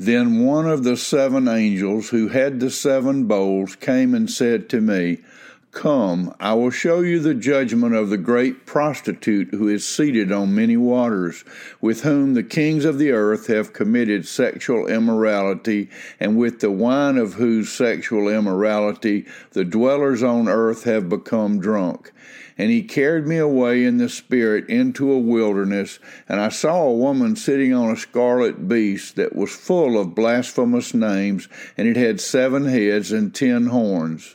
Then one of the seven angels who had the seven bowls came and said to me, Come, I will show you the judgment of the great prostitute who is seated on many waters, with whom the kings of the earth have committed sexual immorality, and with the wine of whose sexual immorality the dwellers on earth have become drunk. And he carried me away in the Spirit into a wilderness, and I saw a woman sitting on a scarlet beast that was full of blasphemous names, and it had seven heads and ten horns.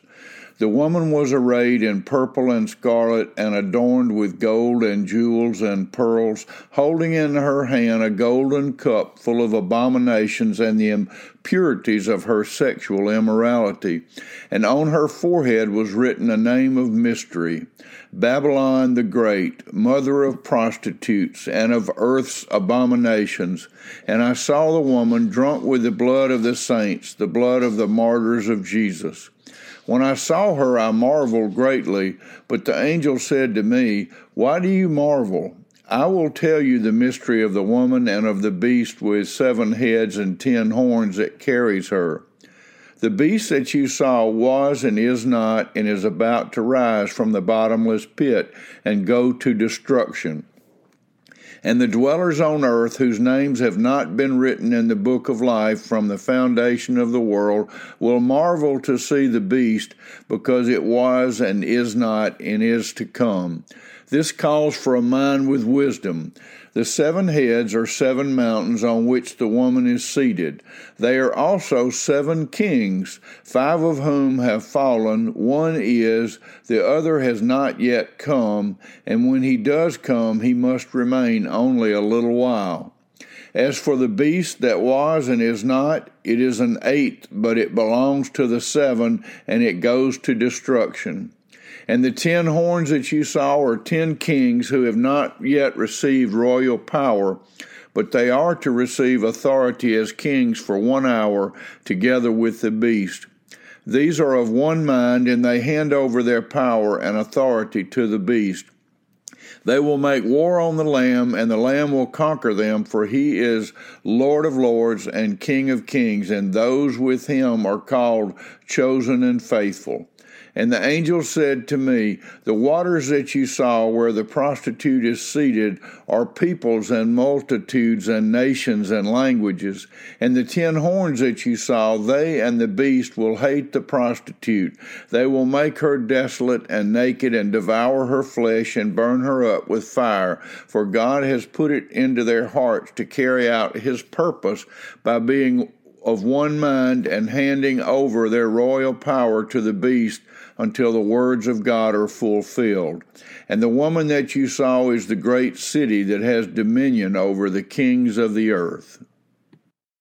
The woman was arrayed in purple and scarlet and adorned with gold and jewels and pearls, holding in her hand a golden cup full of abominations and the impurities of her sexual immorality. And on her forehead was written a name of mystery Babylon the Great, mother of prostitutes and of earth's abominations. And I saw the woman drunk with the blood of the saints, the blood of the martyrs of Jesus. When I saw her, I marveled greatly, but the angel said to me, Why do you marvel? I will tell you the mystery of the woman and of the beast with seven heads and ten horns that carries her. The beast that you saw was and is not and is about to rise from the bottomless pit and go to destruction and the dwellers on earth whose names have not been written in the book of life from the foundation of the world will marvel to see the beast because it was and is not and is to come. This calls for a mind with wisdom. The seven heads are seven mountains on which the woman is seated. They are also seven kings, five of whom have fallen. One is, the other has not yet come, and when he does come, he must remain only a little while. As for the beast that was and is not, it is an eighth, but it belongs to the seven, and it goes to destruction. And the ten horns that you saw are ten kings who have not yet received royal power, but they are to receive authority as kings for one hour together with the beast. These are of one mind, and they hand over their power and authority to the beast. They will make war on the Lamb, and the Lamb will conquer them, for he is Lord of lords and King of kings, and those with him are called chosen and faithful. And the angel said to me, The waters that you saw where the prostitute is seated are peoples and multitudes and nations and languages. And the ten horns that you saw, they and the beast will hate the prostitute. They will make her desolate and naked and devour her flesh and burn her up with fire. For God has put it into their hearts to carry out his purpose by being of one mind and handing over their royal power to the beast until the words of God are fulfilled. And the woman that you saw is the great city that has dominion over the kings of the earth.